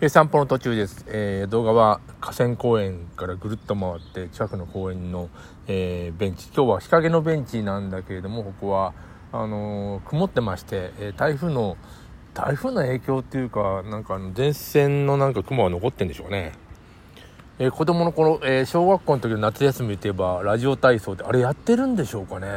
え、散歩の途中です、えー、動画は河川公園からぐるっと回って近くの公園の、えー、ベンチ。今日は日陰のベンチなんだけれどもここはあの曇ってまして、え台風の台風の影響っていうかなんかあの前線のなんか雲が残ってんでしょうね。えー、子供の頃、えー、小学校の時の夏休みといえば、ラジオ体操って、あれやってるんでしょうかね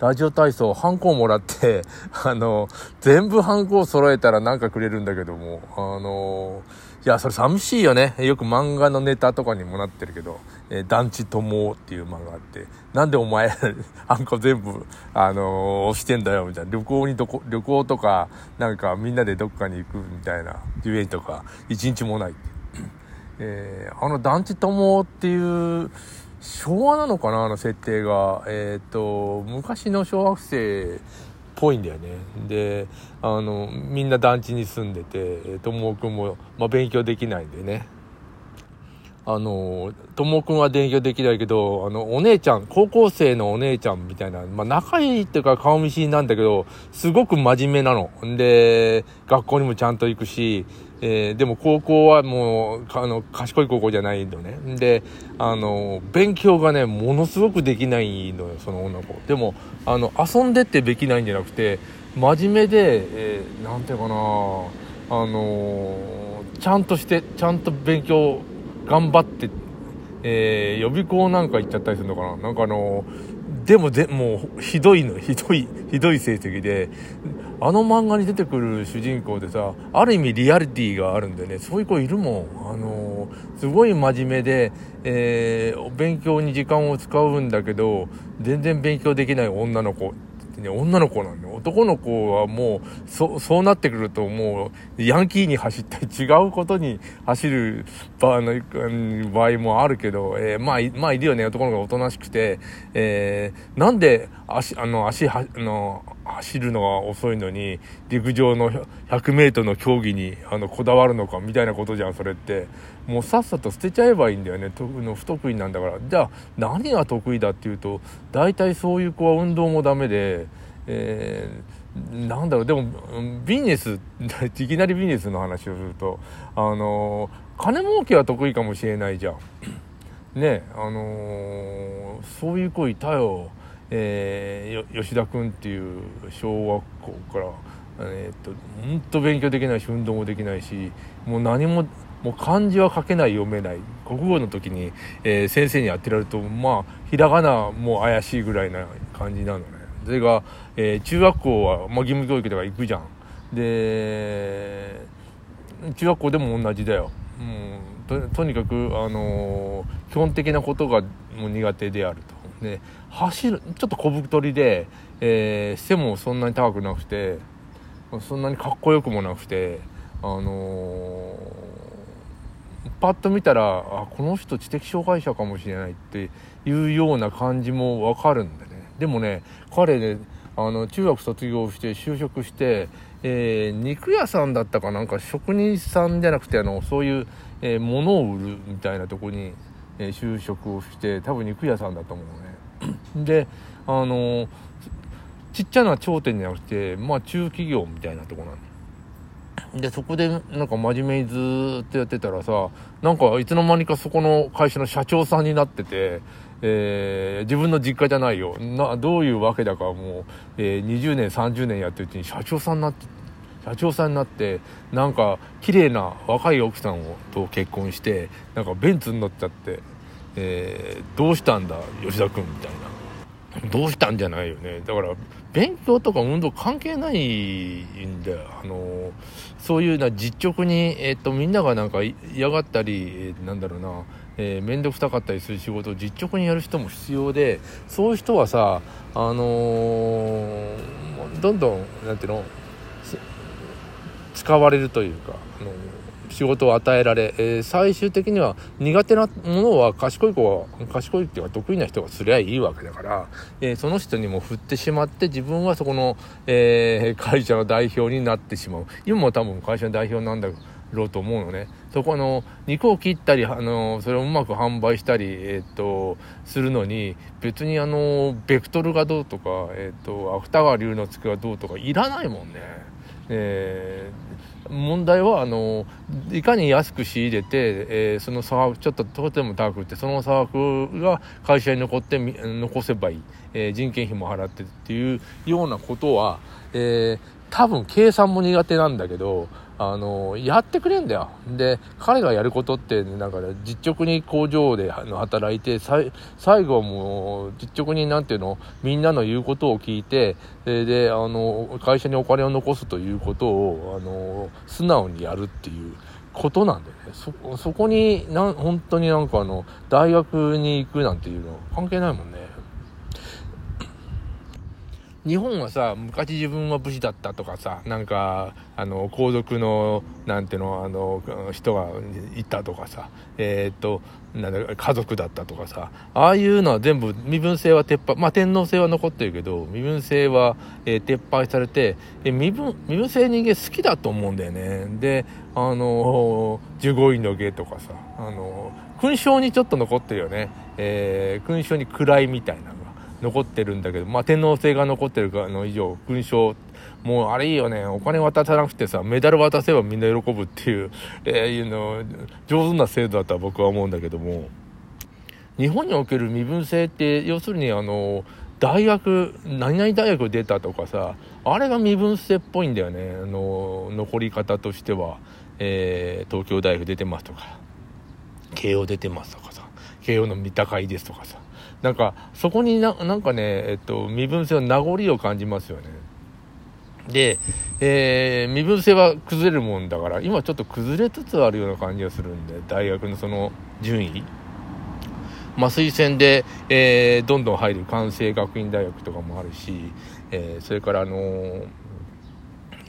ラジオ体操、ハンコをもらって、あの、全部ハンコを揃えたらなんかくれるんだけども、あのいや、それ寂しいよね。よく漫画のネタとかにもなってるけど、えー、団地友っていう漫画あって、なんでお前、ハンコ全部、あのー、押してんだよ、みたいな。旅行にどこ、旅行とか、なんかみんなでどっかに行くみたいな、遊園とか、一日もない。えー、あの団地友っていう昭和なのかなあの設定が。えっ、と昔の小学生っぽいんだよね。であのみんな団地に住んでて友くんも、まあ、勉強できないんでね。あの、ともくんは勉強できないけど、あの、お姉ちゃん、高校生のお姉ちゃんみたいな、まあ、仲いいっていうか顔見知りなんだけど、すごく真面目なの。んで、学校にもちゃんと行くし、えー、でも高校はもう、あの、賢い高校じゃないのね。で、あの、勉強がね、ものすごくできないのよ、その女の子。でも、あの、遊んでってできないんじゃなくて、真面目で、えー、なんていうかな、あのちゃんとして、ちゃんと勉強、頑張って、えー、予備校なんか行っちゃったりするのかな。なんかあのでもで、もう、ひどいの、ひどい、ひどい成績で、あの漫画に出てくる主人公でさ、ある意味リアリティがあるんでね、そういう子いるもん。あのすごい真面目で、えー、勉強に時間を使うんだけど、全然勉強できない女の子。ね、女の子なんで、男の子はもう、そ、そうなってくるともう、ヤンキーに走ったり、違うことに走る場場合もあるけど、えー、まあ、まあ、いるよね、男の子がおとなしくて、えー、なんで、足、あの、足は、あの、走るのが遅いのに、陸上の100メートルの競技に、あの、こだわるのか、みたいなことじゃん、それって。もうさっさと捨てちゃえばいいんだよね、との不得意なんだから。じゃあ、何が得意だっていうと、大体そういう子は運動もダメで、えー、なんだろう、でも、ビジネス、いきなりビジネスの話をすると、あの、金儲けは得意かもしれないじゃん。ね、あのー、そういう子いたよ。えー、吉田君っていう小学校から、えー、っと本当勉強できないし運動もできないしもう何ももう漢字は書けない読めない国語の時に、えー、先生にやってられるとまあひらがなも怪しいぐらいな感じなのそれが、えー、中学校は、まあ、義務教育とか行くじゃん。で中学校でも同じだよ、うん、ととにかく、あのー、基本的なことがもう苦手であると。で走るちょっと小太りで、えー、背もそんなに高くなくてそんなにかっこよくもなくてあのー、パッと見たらあこの人知的障害者かもしれないっていうような感じもわかるんでね。でもね彼ねあの中学卒業して就職して、えー、肉屋さんだったかなんか職人さんじゃなくてあのそういう、えー、物を売るみたいなとこに、えー、就職をして多分肉屋さんだと思うね。であのちっちゃな頂点じゃなくてまあ中企業みたいなとこなんででそこでなんか真面目にずっとやってたらさなんかいつの間にかそこの会社の社長さんになってて、えー、自分の実家じゃないよ。などういうわけだかもう、えー、20年30年やってるうちに社長さんになって社長さんになってなんか綺麗な若い奥さんをと結婚してなんかベンツに乗っちゃってえー、どうしたんだ吉田君みたいな。どうしたんじゃないよね。だから勉強とか運動関係ないんだよ。あのそういうな実直に、え、っとみんながなんか嫌がったり、えー、なんだろうなえー、面倒くさかったりする仕事を実直にやる人も必要でそういう人はさあのー、どんどんなんていうの使われるというか、あのー仕事を与えられ、えー、最終的には苦手なものは賢い子は、賢いっていうか得意な人がすりゃいいわけだから、えー、その人にも振ってしまって自分はそこの、えー、会社の代表になってしまう。今も多分会社の代表なんだろうと思うのね。そこの肉を切ったり、あの、それをうまく販売したり、えっ、と、するのに、別にあの、ベクトルがどうとか、えっ、と、芥川龍之介がどうとかいらないもんね。えー、問題はあのいかに安く仕入れて、えー、その差額ちょっととても高くってその差額が会社に残って残せばいい、えー、人件費も払ってっていうようなことは、えー、多分計算も苦手なんだけどあの、やってくれんだよ。で、彼がやることって、なんか、実直に工場で働いて、最後はもう、実直になんていうの、みんなの言うことを聞いて、で、あの、会社にお金を残すということを、あの、素直にやるっていうことなんだよね。そ、そこに、な、本当になんかあの、大学に行くなんていうの関係ないもんね。日本はさ、昔自分は武士だったとかさ、なんか、あの、皇族の、なんていうの、あの、人がいたとかさ、えー、っと、なんだ、家族だったとかさ、ああいうのは全部身分制は撤廃、まあ天皇制は残ってるけど、身分制は、えー、撤廃されて、え身分、身分制人間好きだと思うんだよね。で、あの、十五位の下とかさ、あの、勲章にちょっと残ってるよね。えー、勲章に位みたいな。残ってるんだけど、まあ、天皇制が残ってるかの以上、勲章、もうあれいいよね、お金渡さなくてさ、メダル渡せばみんな喜ぶっていう、えー、いうの、上手な制度だとは僕は思うんだけども、日本における身分制って、要するにあの、大学、何々大学出たとかさ、あれが身分制っぽいんだよね、あの、残り方としては、えー、東京大学出てますとか、慶応出てますとかさ、慶応の三鷹いですとかさ、なんか、そこにななんかね、えっと、身分制の名残を感じますよね。で、えー、身分制は崩れるもんだから、今ちょっと崩れつつあるような感じがするんで、大学のその順位。まあ、推薦で、えー、どんどん入る関西学院大学とかもあるし、えー、それからあのー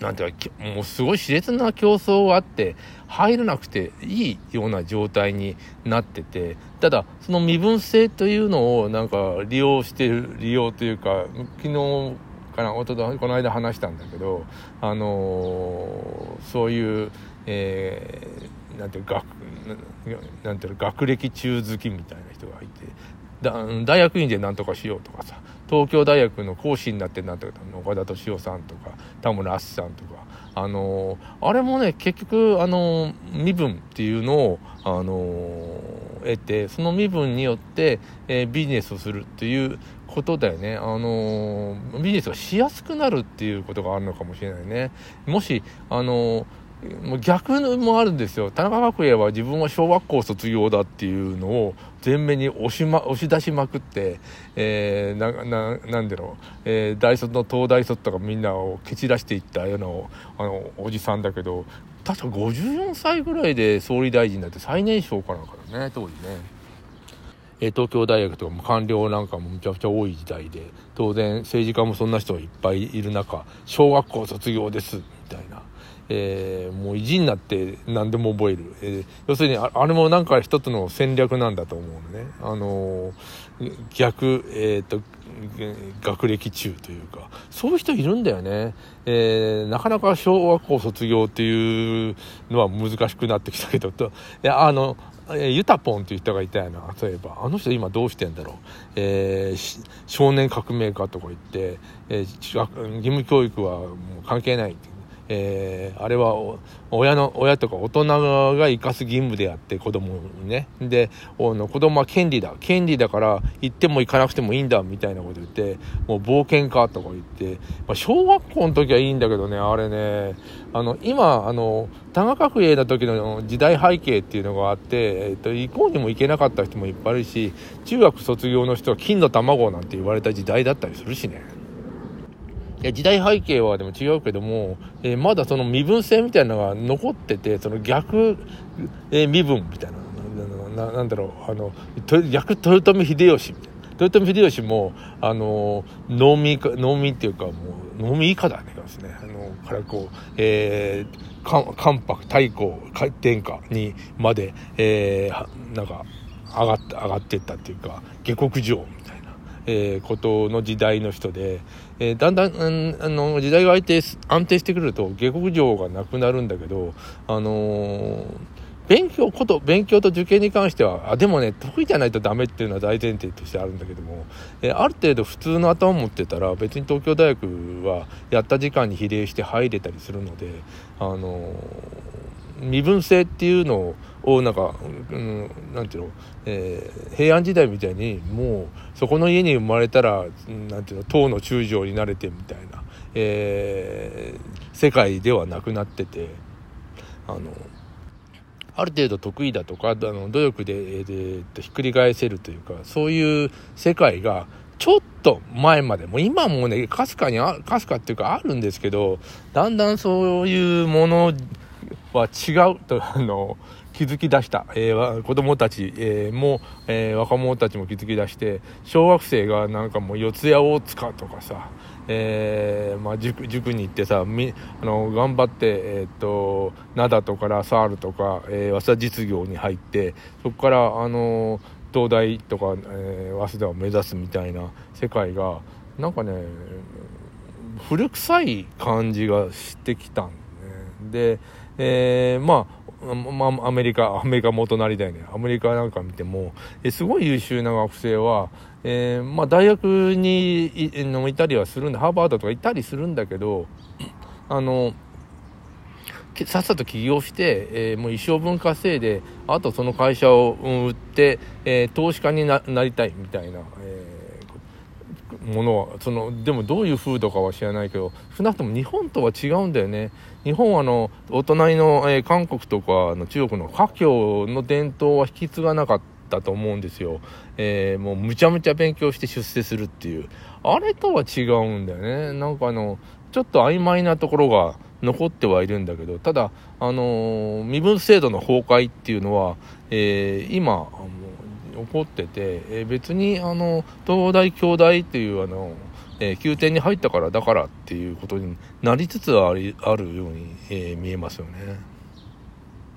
なんていうか、もうすごい熾烈な競争があって、入らなくていいような状態になってて、ただ、その身分制というのをなんか利用してる、利用というか、昨日かな、おととこの間話したんだけど、あのー、そういう、えー、なんていう学、なんていう学歴中好きみたいな人がいて、大学院で何とかしようとかさ、東京大学の講師になってなった岡田敏夫さんとか田村淳さんとかあのあれもね結局あの身分っていうのをあの得てその身分によって、えー、ビジネスをするっていうことだよね。あのビジネスがしやすくなるっていうことがあるのかもしれないね。もしあのもう逆もあるんですよ。田中角栄は自分は小学校卒業だっていうのを前面に押し,、ま、押し出しまくって、えー、な、な、なんだろう、えー、大卒の東大卒とかみんなを蹴散らしていったような、あの、おじさんだけど、確か54歳ぐらいで総理大臣になって最年少かなんかだね、当時ね。え東京大学とかも官僚なんかもむちゃくちゃ多い時代で、当然政治家もそんな人がいっぱいいる中、小学校卒業です、みたいな。えー、もう意地になって何でも覚える、えー、要するにあれもなんか一つの戦略なんだと思うのね、あのー、逆、えーと、学歴中というかそういう人いるんだよね、えー、なかなか小学校卒業っていうのは難しくなってきたけどといやあのユタポンっていう人がいたよな。例えばあの人今どうしてんだろう、えー、少年革命家とか言って、えー、義務教育はもう関係ないえー、あれは親の親とか大人が生かす義務であって子供にね。で子供は権利だ。権利だから行っても行かなくてもいいんだみたいなこと言ってもう冒険家とか言って、まあ、小学校の時はいいんだけどねあれね。あの今あの多賀角栄の時の時代背景っていうのがあって、えー、と行こうにも行けなかった人もいっぱいいるし中学卒業の人は金の卵なんて言われた時代だったりするしね。や時代背景はでも違うけども、えー、まだその身分制みたいなのが残っててその逆、えー、身分みたいなななんだろうあの逆豊臣秀吉みたいな。豊臣秀吉も、あの、農民か、農民っていうか、もう、農民以下だね、ですね。あの、からこう、えー、関白、太閤、天下にまで、えー、なんか、上がって、上がってったっていうか、下克上みたいなえー、ことの時代の人で、えー、だんだん、うん、あの時代が安定安定してくると下克上がなくなるんだけど、あのー、勉強こと、勉強と受験に関しては、あ、でもね、得意じゃないとダメっていうのは大前提としてあるんだけども、えー、ある程度普通の頭を持ってたら、別に東京大学はやった時間に比例して入れたりするので、あのー、身分制っていうのを、なんか、うん、なんていうの、えー、平安時代みたいに、もう、そこの家に生まれたら、なんていうの、唐の中将になれてみたいな、えー、世界ではなくなってて、あの、ある程度得意だとかあの努力で、えー、ひっくり返せるというかそういう世界がちょっと前までも今もねかすかにかすかっていうかあるんですけどだんだんそういうものは違うとあの気づき出した、えー、子供たち、えー、も、えー、若者たちも気づき出して小学生がなんかもう四谷大塚とかさえー、まあ、塾塾に行ってさみあの頑張って、えーと、灘とかラサールとか、えー、早稲田実業に入ってそこからあの東大とか、えー、早稲田を目指すみたいな世界がなんかね古臭い感じがしてきたんで、ね、で、えー、まあまあ、アメリカ、アメリカ元なりだよね。アメリカなんか見ても、えすごい優秀な学生は、えー、まあ、大学にいのいたりはするんで、ハーバードとかいたりするんだけど、あの、さっさと起業して、えー、もう一生分稼いで、あとその会社を売って、えー、投資家になりたいみたいな、え、ものは、その、でもどういう風土かは知らないけど、少なくとも日本とは違うんだよね。日本はあの、お隣の、え韓国とかの中国の華僑の伝統は引き継がなかった。ったと思うんですよ。えー、もうむちゃむちゃ勉強して出世するっていう。あれとは違うんだよね。なんかあの、ちょっと曖昧なところが残ってはいるんだけど、ただ、あのー、身分制度の崩壊っていうのは、えー、今、起こってて、えー、別に、あの、東大京大っていう、あの、えー、宮廷に入ったからだからっていうことになりつつありあるように、え、見えますよね。